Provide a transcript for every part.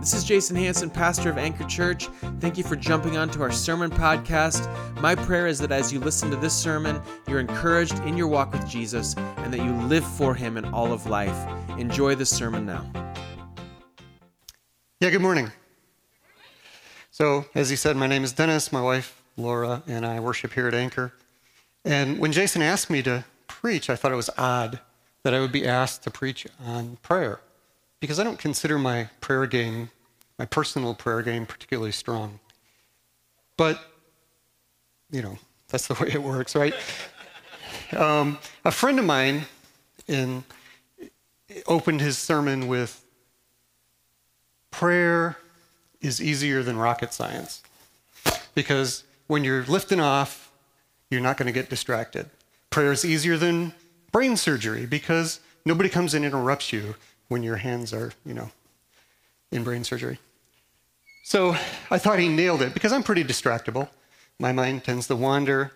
This is Jason Hanson, pastor of Anchor Church. Thank you for jumping onto our sermon podcast. My prayer is that as you listen to this sermon, you're encouraged in your walk with Jesus and that you live for him in all of life. Enjoy the sermon now. Yeah, good morning. So, as he said, my name is Dennis, my wife Laura, and I worship here at Anchor. And when Jason asked me to preach, I thought it was odd that I would be asked to preach on prayer because I don't consider my prayer game, my personal prayer game, particularly strong. But, you know, that's the way it works, right? um, a friend of mine in, opened his sermon with prayer is easier than rocket science because when you're lifting off, you're not going to get distracted. Prayer is easier than brain surgery because nobody comes and interrupts you when your hands are, you know, in brain surgery. So I thought he nailed it because I'm pretty distractible. My mind tends to wander,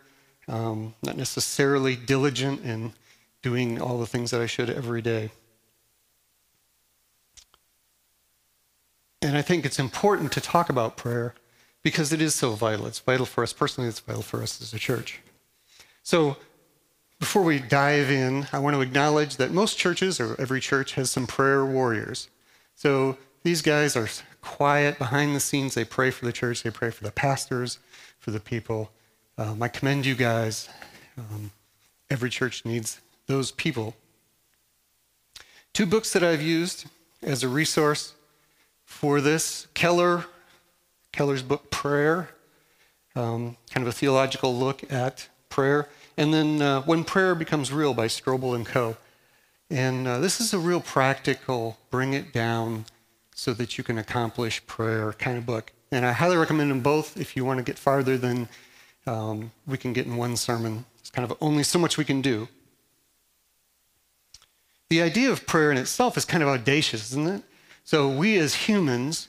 um, not necessarily diligent in doing all the things that I should every day. And I think it's important to talk about prayer because it is so vital. It's vital for us personally, it's vital for us as a church. So before we dive in, I want to acknowledge that most churches, or every church, has some prayer warriors. So these guys are quiet behind the scenes. They pray for the church, they pray for the pastors, for the people. Um, I commend you guys. Um, every church needs those people. Two books that I've used as a resource for this Keller, Keller's book, Prayer, um, kind of a theological look at prayer. And then uh, When Prayer Becomes Real by Strobel and Co. And uh, this is a real practical, bring it down so that you can accomplish prayer kind of book. And I highly recommend them both if you want to get farther than um, we can get in one sermon. It's kind of only so much we can do. The idea of prayer in itself is kind of audacious, isn't it? So we as humans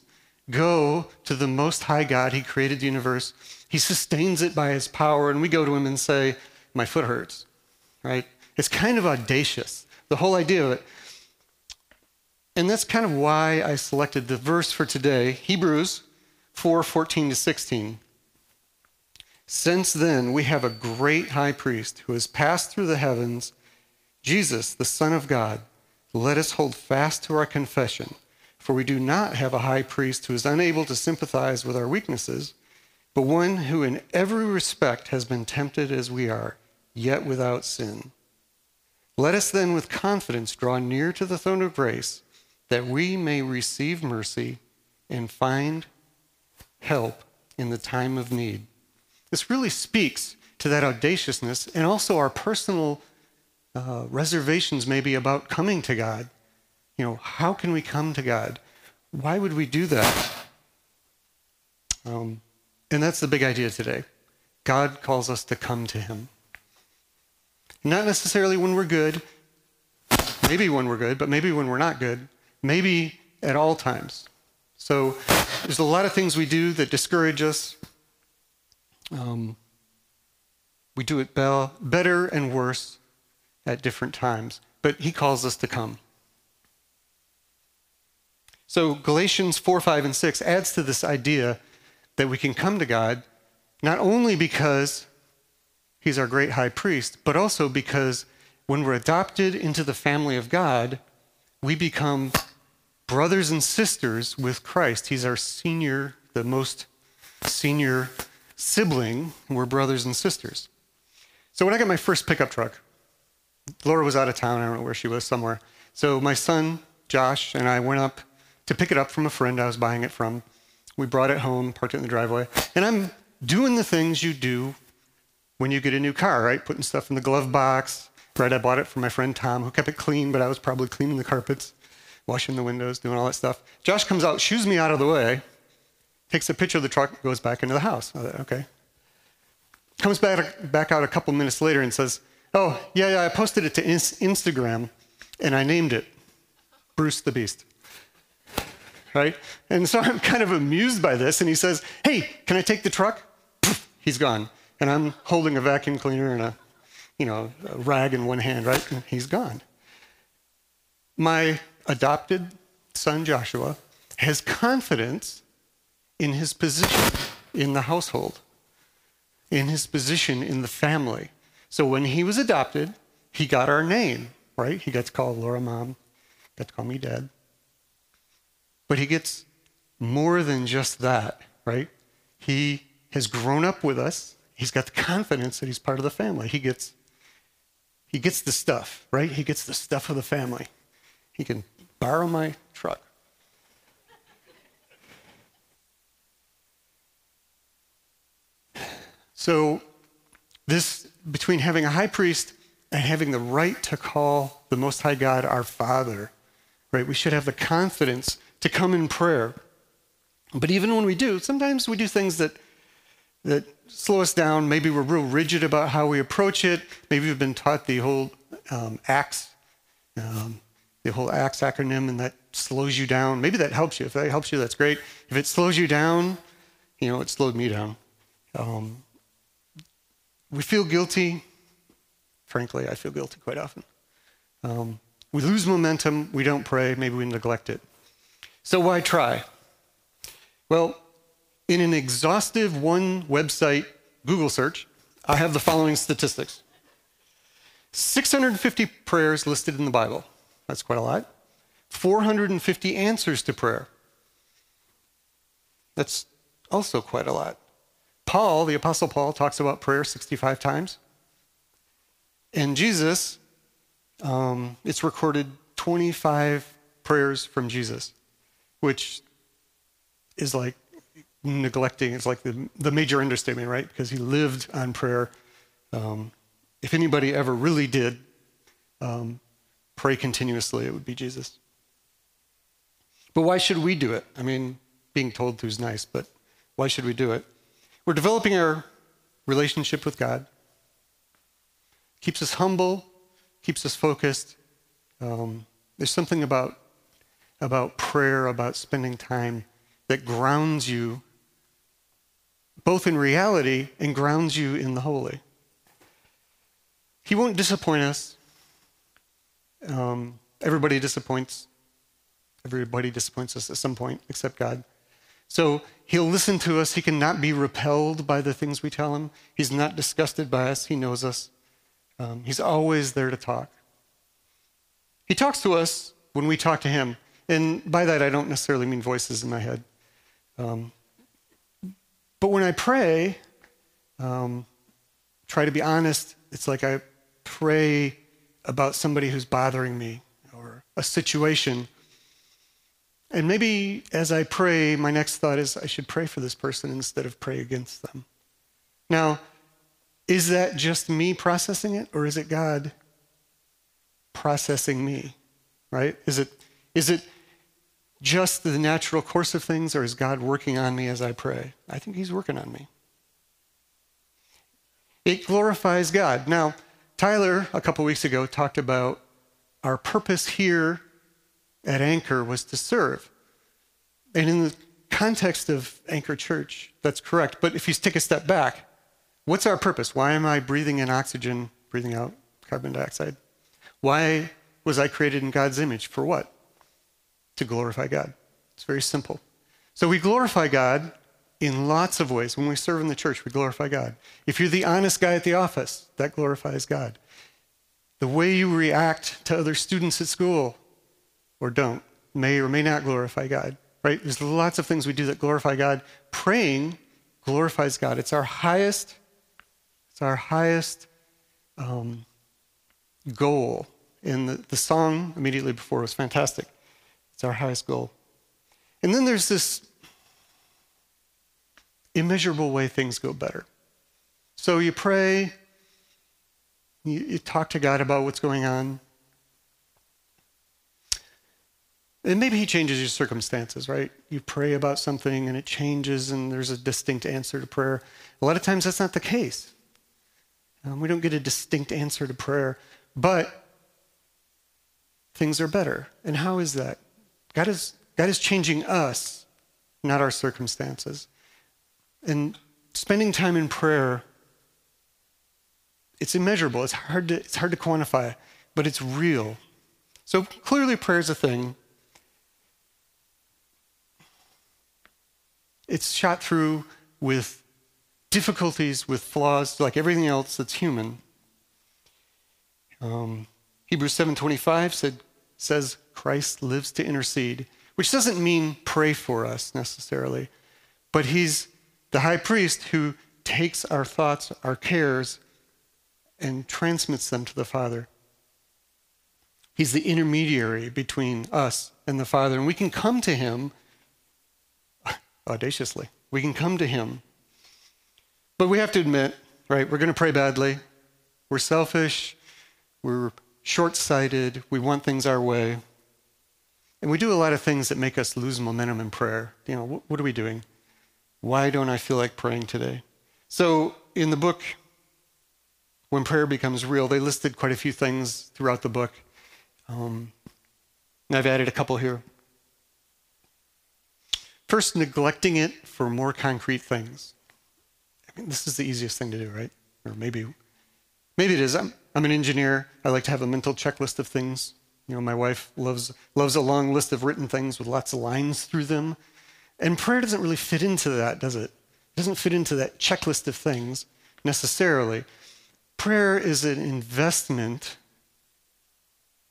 go to the Most High God. He created the universe, He sustains it by His power, and we go to Him and say, my foot hurts, right? It's kind of audacious, the whole idea of it. And that's kind of why I selected the verse for today, Hebrews 4 14 to 16. Since then, we have a great high priest who has passed through the heavens, Jesus, the Son of God. Let us hold fast to our confession, for we do not have a high priest who is unable to sympathize with our weaknesses, but one who in every respect has been tempted as we are yet without sin. Let us then with confidence draw near to the throne of grace that we may receive mercy and find help in the time of need. This really speaks to that audaciousness and also our personal uh, reservations, maybe about coming to God. You know, how can we come to God? Why would we do that? Um, and that's the big idea today. God calls us to come to Him. Not necessarily when we're good, maybe when we're good, but maybe when we're not good, maybe at all times. So there's a lot of things we do that discourage us. Um, we do it be- better and worse at different times, but he calls us to come. So Galatians 4, 5, and 6 adds to this idea that we can come to God not only because He's our great high priest, but also because when we're adopted into the family of God, we become brothers and sisters with Christ. He's our senior, the most senior sibling. We're brothers and sisters. So when I got my first pickup truck, Laura was out of town. I don't know where she was, somewhere. So my son, Josh, and I went up to pick it up from a friend I was buying it from. We brought it home, parked it in the driveway, and I'm doing the things you do when you get a new car, right? Putting stuff in the glove box, right? I bought it from my friend Tom, who kept it clean, but I was probably cleaning the carpets, washing the windows, doing all that stuff. Josh comes out, shoos me out of the way, takes a picture of the truck, goes back into the house. Thought, okay. Comes back, back out a couple minutes later and says, Oh, yeah, yeah, I posted it to Instagram and I named it Bruce the Beast. Right? And so I'm kind of amused by this. And he says, Hey, can I take the truck? He's gone and I'm holding a vacuum cleaner and a, you know, a rag in one hand, right? And he's gone. My adopted son Joshua has confidence in his position in the household, in his position in the family. So when he was adopted, he got our name, right? He got to call Laura mom, got to call me dad. But he gets more than just that, right? He has grown up with us. He's got the confidence that he's part of the family. He gets he gets the stuff, right? He gets the stuff of the family. He can borrow my truck. So this between having a high priest and having the right to call the most high God our father, right? We should have the confidence to come in prayer. But even when we do, sometimes we do things that that slow us down. Maybe we're real rigid about how we approach it. Maybe we've been taught the whole um, ACTS, um, the whole ACTS acronym, and that slows you down. Maybe that helps you. If that helps you, that's great. If it slows you down, you know, it slowed me down. Um, we feel guilty. Frankly, I feel guilty quite often. Um, we lose momentum. We don't pray. Maybe we neglect it. So why try? Well, in an exhaustive one website Google search, I have the following statistics 650 prayers listed in the Bible. That's quite a lot. 450 answers to prayer. That's also quite a lot. Paul, the Apostle Paul, talks about prayer 65 times. And Jesus, um, it's recorded 25 prayers from Jesus, which is like neglecting, it's like the, the major understatement, right? Because he lived on prayer. Um, if anybody ever really did um, pray continuously, it would be Jesus. But why should we do it? I mean, being told to is nice, but why should we do it? We're developing our relationship with God. Keeps us humble, keeps us focused. Um, there's something about, about prayer, about spending time that grounds you both in reality and grounds you in the holy. He won't disappoint us. Um, everybody disappoints. Everybody disappoints us at some point, except God. So he'll listen to us. He cannot be repelled by the things we tell him. He's not disgusted by us. He knows us. Um, he's always there to talk. He talks to us when we talk to him. And by that, I don't necessarily mean voices in my head. Um, but when I pray, um, try to be honest. It's like I pray about somebody who's bothering me or a situation. And maybe as I pray, my next thought is I should pray for this person instead of pray against them. Now, is that just me processing it or is it God processing me? Right? Is it is it just the natural course of things, or is God working on me as I pray? I think He's working on me. It glorifies God. Now, Tyler, a couple weeks ago, talked about our purpose here at Anchor was to serve. And in the context of Anchor Church, that's correct. But if you take a step back, what's our purpose? Why am I breathing in oxygen, breathing out carbon dioxide? Why was I created in God's image? For what? To glorify God. It's very simple. So we glorify God in lots of ways. When we serve in the church, we glorify God. If you're the honest guy at the office, that glorifies God. The way you react to other students at school or don't may or may not glorify God, right? There's lots of things we do that glorify God. Praying glorifies God. It's our highest, it's our highest um, goal. And the, the song immediately before was fantastic. It's our highest goal. And then there's this immeasurable way things go better. So you pray, you, you talk to God about what's going on. And maybe He changes your circumstances, right? You pray about something and it changes and there's a distinct answer to prayer. A lot of times that's not the case. Um, we don't get a distinct answer to prayer, but things are better. And how is that? God is, God is changing us, not our circumstances. And spending time in prayer, it's immeasurable. It's hard to, it's hard to quantify, but it's real. So clearly, prayer is a thing. it's shot through with difficulties, with flaws, like everything else that's human. Um, Hebrews 7:25 said, says Christ lives to intercede, which doesn't mean pray for us necessarily, but he's the high priest who takes our thoughts, our cares, and transmits them to the Father. He's the intermediary between us and the Father, and we can come to him audaciously. We can come to him. But we have to admit, right, we're going to pray badly. We're selfish. We're short sighted. We want things our way. And we do a lot of things that make us lose momentum in prayer. You know, what are we doing? Why don't I feel like praying today? So, in the book, When Prayer Becomes Real, they listed quite a few things throughout the book. Um, I've added a couple here. First, neglecting it for more concrete things. I mean, this is the easiest thing to do, right? Or maybe, maybe it is. I'm, I'm an engineer. I like to have a mental checklist of things. You know, my wife loves loves a long list of written things with lots of lines through them. And prayer doesn't really fit into that, does it? It doesn't fit into that checklist of things necessarily. Prayer is an investment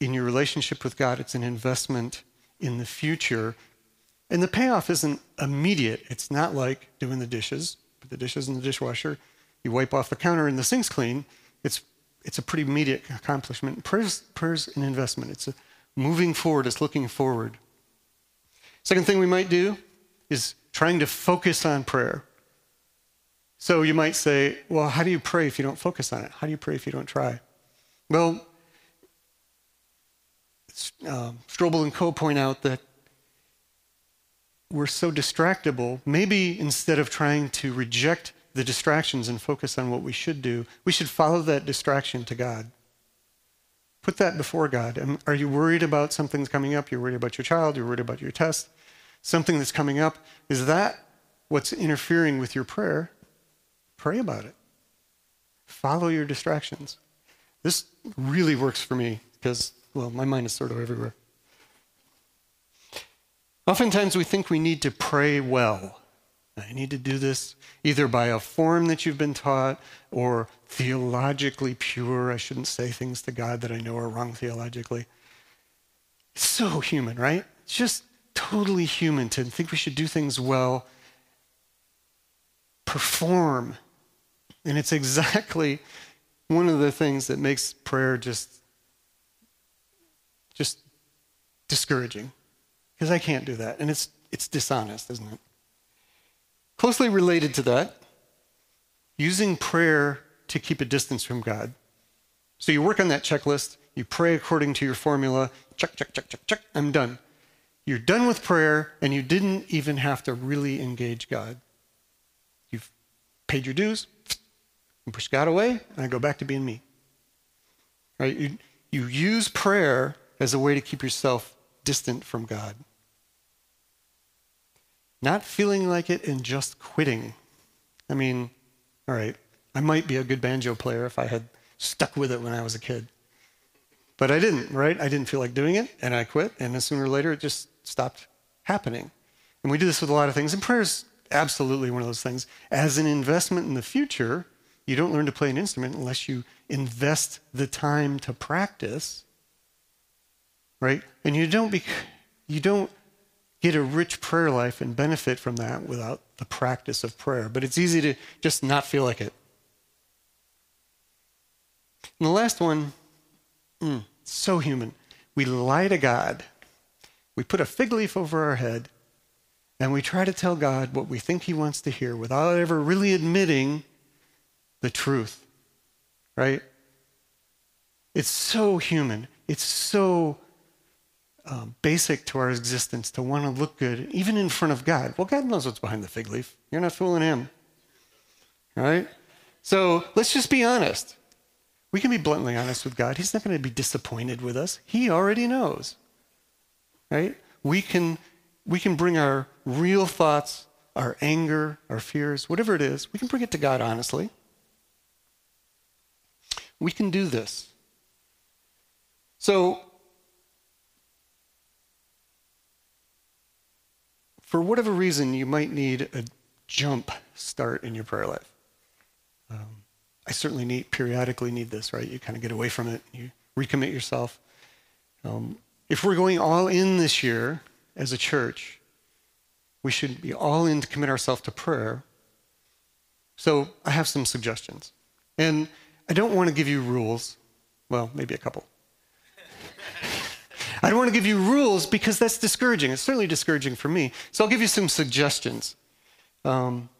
in your relationship with God. It's an investment in the future and the payoff isn't immediate. It's not like doing the dishes, put the dishes in the dishwasher, you wipe off the counter and the sink's clean. It's, it's a pretty immediate accomplishment. Prayer's, prayer's an investment. It's a moving forward, it's looking forward. Second thing we might do is trying to focus on prayer. So you might say, well, how do you pray if you don't focus on it? How do you pray if you don't try? Well, uh, Strobel and Co. point out that we're so distractible, maybe instead of trying to reject the distractions and focus on what we should do, we should follow that distraction to God. Put that before God. And are you worried about something's coming up? You're worried about your child, you're worried about your test, something that's coming up. Is that what's interfering with your prayer? Pray about it. Follow your distractions. This really works for me because, well, my mind is sort of everywhere. Oftentimes we think we need to pray well. I need to do this either by a form that you've been taught or theologically pure. I shouldn't say things to God that I know are wrong theologically. It's so human, right? It's just totally human to think we should do things well, perform. And it's exactly one of the things that makes prayer just just discouraging because I can't do that. And it's, it's dishonest, isn't it? Closely related to that, using prayer to keep a distance from God. So you work on that checklist, you pray according to your formula, check, check, check, check, check, I'm done. You're done with prayer, and you didn't even have to really engage God. You've paid your dues, and push God away, and I go back to being me. Right? You, you use prayer as a way to keep yourself distant from God. Not feeling like it and just quitting. I mean, all right, I might be a good banjo player if I had stuck with it when I was a kid. But I didn't, right? I didn't feel like doing it, and I quit, and sooner or later it just stopped happening. And we do this with a lot of things, and prayer is absolutely one of those things. As an investment in the future, you don't learn to play an instrument unless you invest the time to practice right? And you don't, be, you don't get a rich prayer life and benefit from that without the practice of prayer. But it's easy to just not feel like it. And the last one, mm, so human. We lie to God. We put a fig leaf over our head and we try to tell God what we think He wants to hear without ever really admitting the truth, right? It's so human. It's so um, basic to our existence to want to look good, even in front of God. Well, God knows what's behind the fig leaf. You're not fooling Him. Right? So let's just be honest. We can be bluntly honest with God. He's not going to be disappointed with us. He already knows. Right? We can, we can bring our real thoughts, our anger, our fears, whatever it is, we can bring it to God honestly. We can do this. So for whatever reason, you might need a jump start in your prayer life. Um, I certainly need periodically need this, right? You kind of get away from it, you recommit yourself. Um, if we're going all in this year as a church, we should be all in to commit ourselves to prayer. So I have some suggestions. And I don't want to give you rules. Well, maybe a couple. I don't want to give you rules because that's discouraging. It's certainly discouraging for me. So I'll give you some suggestions. Um,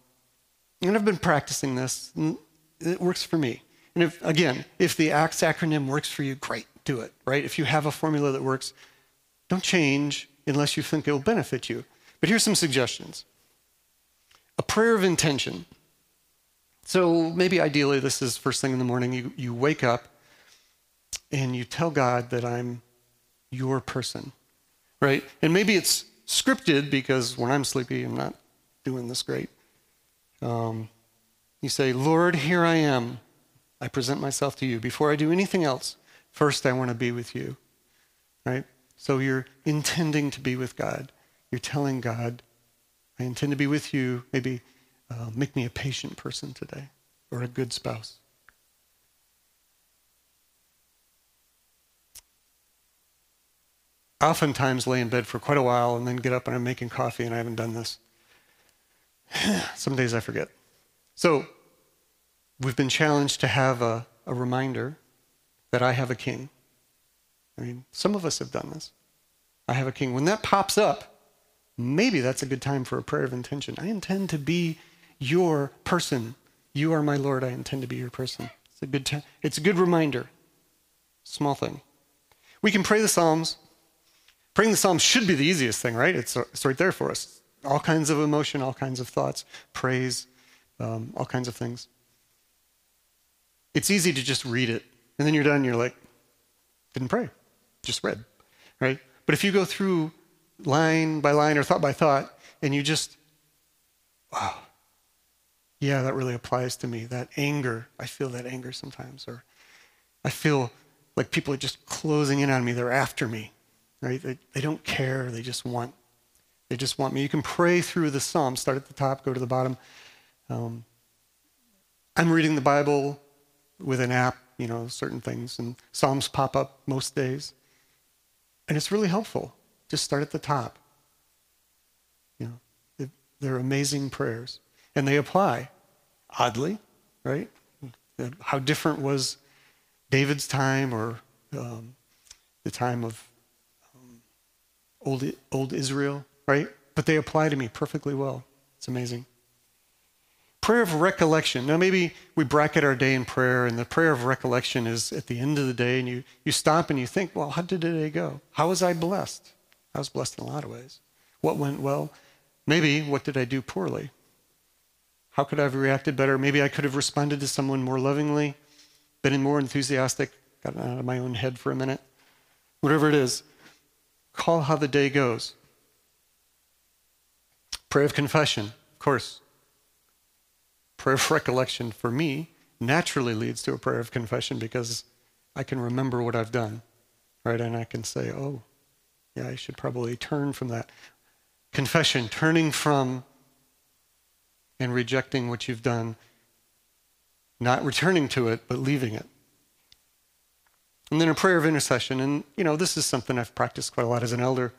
and I've been practicing this. It works for me. And if, again, if the ACTS acronym works for you, great, do it, right? If you have a formula that works, don't change unless you think it will benefit you. But here's some suggestions a prayer of intention. So maybe ideally, this is first thing in the morning. You, you wake up and you tell God that I'm your person, right? And maybe it's scripted because when I'm sleepy, I'm not doing this great. Um, you say, Lord, here I am. I present myself to you. Before I do anything else, first I want to be with you, right? So you're intending to be with God. You're telling God, I intend to be with you. Maybe uh, make me a patient person today or a good spouse. Oftentimes lay in bed for quite a while and then get up and I'm making coffee and I haven't done this. Some days I forget. So we've been challenged to have a, a reminder that I have a king. I mean, some of us have done this. I have a king. When that pops up, maybe that's a good time for a prayer of intention. I intend to be your person. You are my Lord. I intend to be your person. It's a good time. It's a good reminder. Small thing. We can pray the Psalms. Praying the Psalms should be the easiest thing, right? It's, it's right there for us. All kinds of emotion, all kinds of thoughts, praise, um, all kinds of things. It's easy to just read it, and then you're done, you're like, didn't pray, just read, right? But if you go through line by line or thought by thought, and you just, wow, yeah, that really applies to me. That anger, I feel that anger sometimes, or I feel like people are just closing in on me, they're after me right? They, they don't care. They just want. They just want me. You can pray through the psalm. Start at the top, go to the bottom. Um, I'm reading the Bible with an app, you know, certain things, and psalms pop up most days, and it's really helpful. Just start at the top. You know, they're amazing prayers, and they apply. Oddly, right? How different was David's time or um, the time of old, old Israel, right? But they apply to me perfectly well. It's amazing. Prayer of recollection. Now, maybe we bracket our day in prayer, and the prayer of recollection is at the end of the day, and you, you stop and you think, well, how did today go? How was I blessed? I was blessed in a lot of ways. What went well? Maybe what did I do poorly? How could I have reacted better? Maybe I could have responded to someone more lovingly, been more enthusiastic, gotten out of my own head for a minute. Whatever it is, call how the day goes. Prayer of confession, of course. Prayer of recollection for me naturally leads to a prayer of confession because I can remember what I've done, right? And I can say, oh, yeah, I should probably turn from that. Confession, turning from and rejecting what you've done, not returning to it, but leaving it. And then a prayer of intercession. And, you know, this is something I've practiced quite a lot as an elder.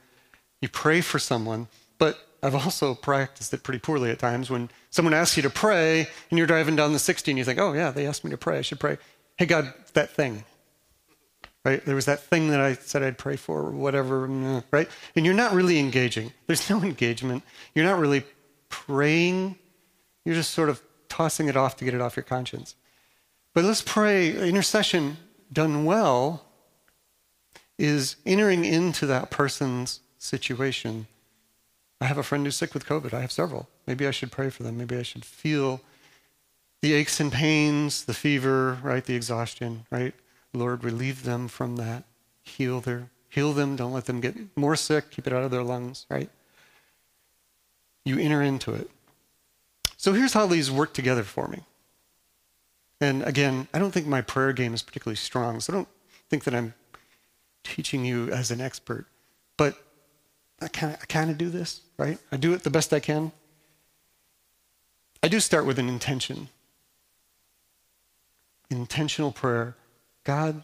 You pray for someone, but I've also practiced it pretty poorly at times when someone asks you to pray and you're driving down the 60 and you think, oh, yeah, they asked me to pray. I should pray. Hey, God, that thing. Right? There was that thing that I said I'd pray for or whatever, mm, right? And you're not really engaging. There's no engagement. You're not really praying. You're just sort of tossing it off to get it off your conscience. But let's pray. Intercession done well is entering into that person's situation. I have a friend who's sick with COVID. I have several. Maybe I should pray for them. Maybe I should feel the aches and pains, the fever, right? The exhaustion, right? Lord, relieve them from that. Heal their heal them. Don't let them get more sick. Keep it out of their lungs, right? You enter into it. So here's how these work together for me. And again, I don't think my prayer game is particularly strong, so I don't think that I'm teaching you as an expert. But I kind of do this, right? I do it the best I can. I do start with an intention. Intentional prayer. God,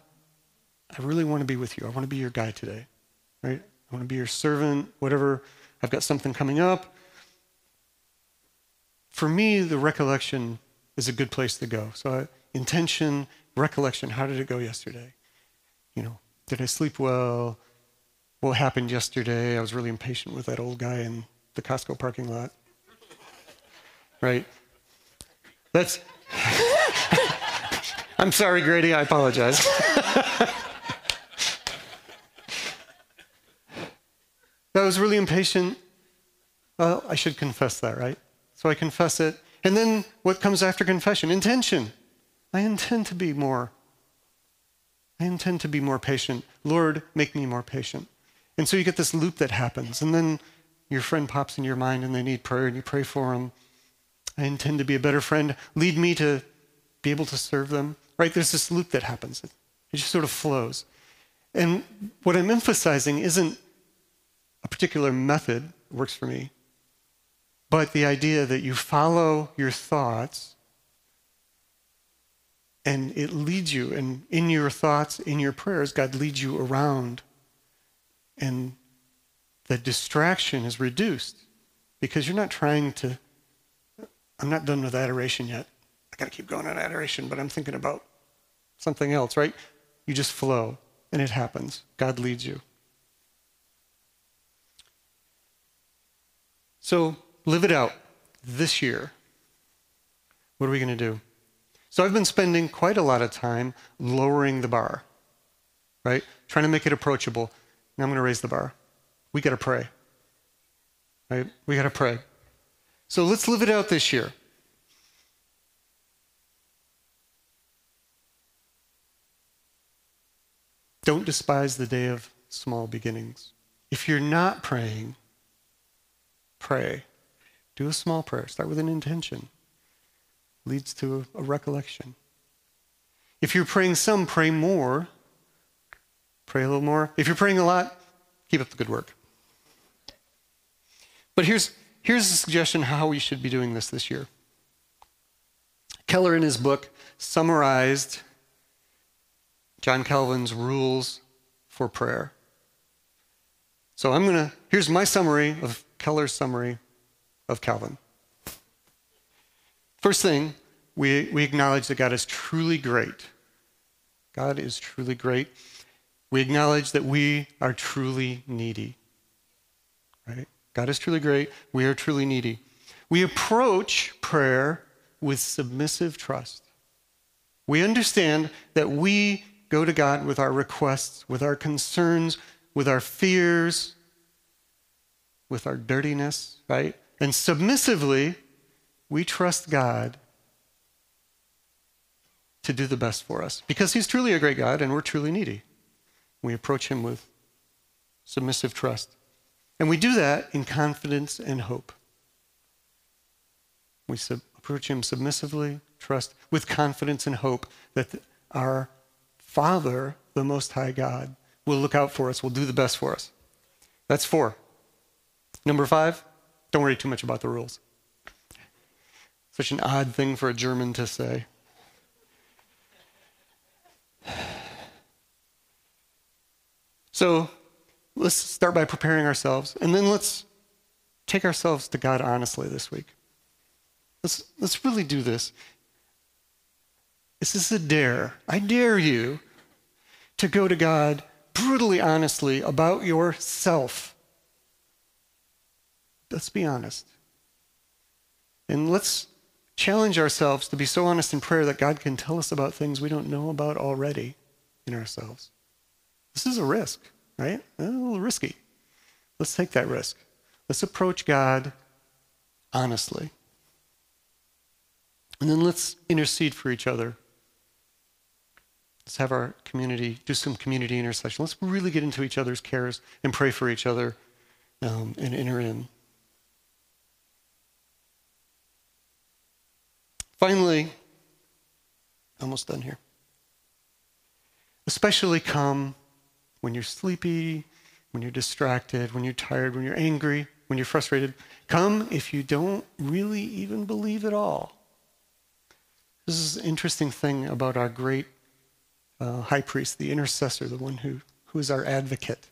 I really want to be with you. I want to be your guy today, right? I want to be your servant, whatever. I've got something coming up. For me, the recollection is a good place to go. So, I, intention, recollection. How did it go yesterday? You know, did I sleep well? What happened yesterday? I was really impatient with that old guy in the Costco parking lot. Right? That's. I'm sorry, Grady. I apologize. I was really impatient. Well, I should confess that, right? So I confess it. And then what comes after confession? Intention. I intend to be more. I intend to be more patient. Lord, make me more patient. And so you get this loop that happens. And then your friend pops in your mind and they need prayer and you pray for them. I intend to be a better friend. Lead me to be able to serve them. Right? There's this loop that happens. It just sort of flows. And what I'm emphasizing isn't a particular method works for me, but the idea that you follow your thoughts and it leads you, and in your thoughts, in your prayers, God leads you around. And the distraction is reduced because you're not trying to. I'm not done with adoration yet. I got to keep going on adoration, but I'm thinking about something else, right? You just flow, and it happens. God leads you. So live it out this year. What are we going to do? So I've been spending quite a lot of time lowering the bar, right? Trying to make it approachable. Now I'm going to raise the bar. We got to pray, right? We got to pray. So let's live it out this year. Don't despise the day of small beginnings. If you're not praying, pray. Do a small prayer. Start with an intention. Leads to a, a recollection. If you're praying some, pray more. Pray a little more. If you're praying a lot, keep up the good work. But here's, here's a suggestion how we should be doing this this year. Keller, in his book, summarized John Calvin's rules for prayer. So I'm going to, here's my summary of Keller's summary of Calvin. First thing, we, we acknowledge that God is truly great. God is truly great. We acknowledge that we are truly needy. Right? God is truly great. We are truly needy. We approach prayer with submissive trust. We understand that we go to God with our requests, with our concerns, with our fears, with our dirtiness, right? And submissively, we trust God to do the best for us because He's truly a great God and we're truly needy. We approach Him with submissive trust. And we do that in confidence and hope. We sub- approach Him submissively, trust, with confidence and hope that the, our Father, the Most High God, will look out for us, will do the best for us. That's four. Number five, don't worry too much about the rules. Such an odd thing for a German to say. So let's start by preparing ourselves, and then let's take ourselves to God honestly this week. Let's, let's really do this. This is a dare. I dare you to go to God brutally honestly about yourself. Let's be honest. And let's challenge ourselves to be so honest in prayer that God can tell us about things we don't know about already in ourselves. This is a risk, right? A little risky. Let's take that risk. Let's approach God honestly. And then let's intercede for each other. Let's have our community, do some community intercession. Let's really get into each other's cares and pray for each other um, and enter in. Finally, almost done here. Especially come when you're sleepy, when you're distracted, when you're tired, when you're angry, when you're frustrated. Come if you don't really even believe at all. This is an interesting thing about our great uh, high priest, the intercessor, the one who, who is our advocate.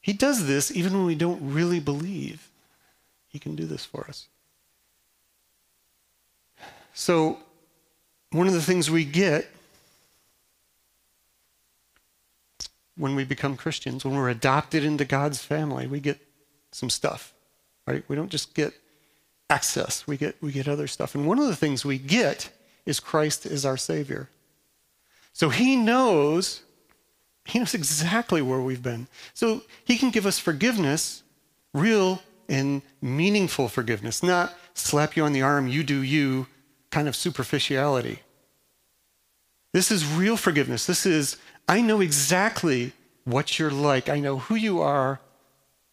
He does this even when we don't really believe. He can do this for us. So, one of the things we get when we become Christians, when we're adopted into God's family, we get some stuff, right? We don't just get access, we get, we get other stuff. And one of the things we get is Christ is our Savior. So he knows, he knows exactly where we've been. So he can give us forgiveness, real and meaningful forgiveness, not slap you on the arm, you do you kind of superficiality. This is real forgiveness. This is I know exactly what you're like. I know who you are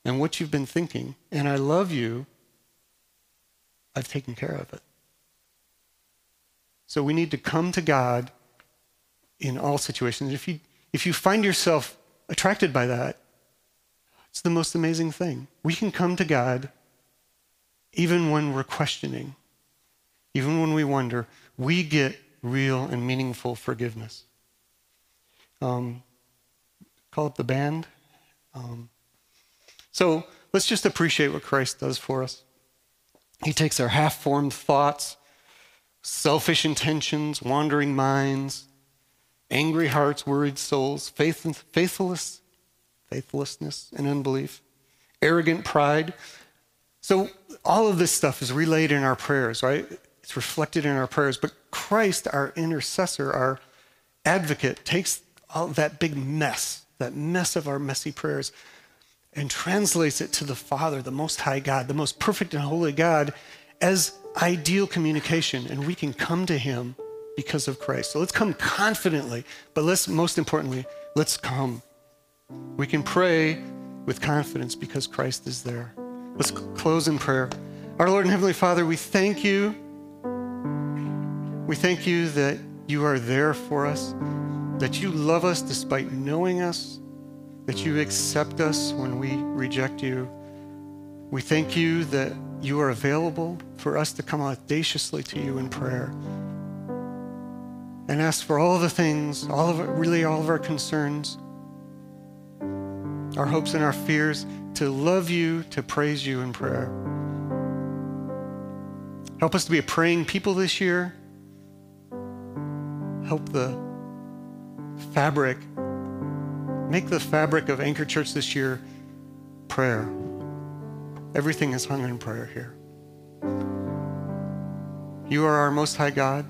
and what you've been thinking. And I love you. I've taken care of it. So we need to come to God in all situations. If you, if you find yourself attracted by that, it's the most amazing thing. We can come to God even when we're questioning, even when we wonder. We get real and meaningful forgiveness. Um, call up the band. Um, so let's just appreciate what Christ does for us. He takes our half formed thoughts, selfish intentions, wandering minds, angry hearts, worried souls, faith, faithless, faithlessness and unbelief, arrogant pride. So all of this stuff is relayed in our prayers, right? It's reflected in our prayers. But Christ, our intercessor, our advocate, takes all that big mess, that mess of our messy prayers, and translates it to the Father, the Most High God, the most perfect and holy God, as ideal communication. And we can come to Him because of Christ. So let's come confidently, but let's, most importantly, let's come. We can pray with confidence because Christ is there. Let's close in prayer. Our Lord and Heavenly Father, we thank you. We thank you that you are there for us that you love us despite knowing us, that you accept us when we reject you. We thank you that you are available for us to come audaciously to you in prayer and ask for all the things, all of really all of our concerns, our hopes and our fears, to love you, to praise you in prayer. Help us to be a praying people this year. Help the fabric, make the fabric of Anchor Church this year prayer. Everything is hung in prayer here. You are our Most High God.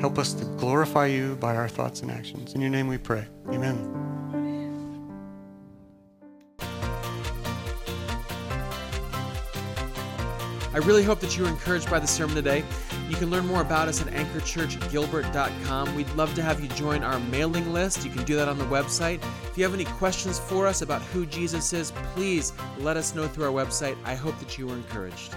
Help us to glorify you by our thoughts and actions. In your name we pray. Amen. I really hope that you were encouraged by the sermon today. You can learn more about us at anchorchurchgilbert.com. We'd love to have you join our mailing list. You can do that on the website. If you have any questions for us about who Jesus is, please let us know through our website. I hope that you were encouraged.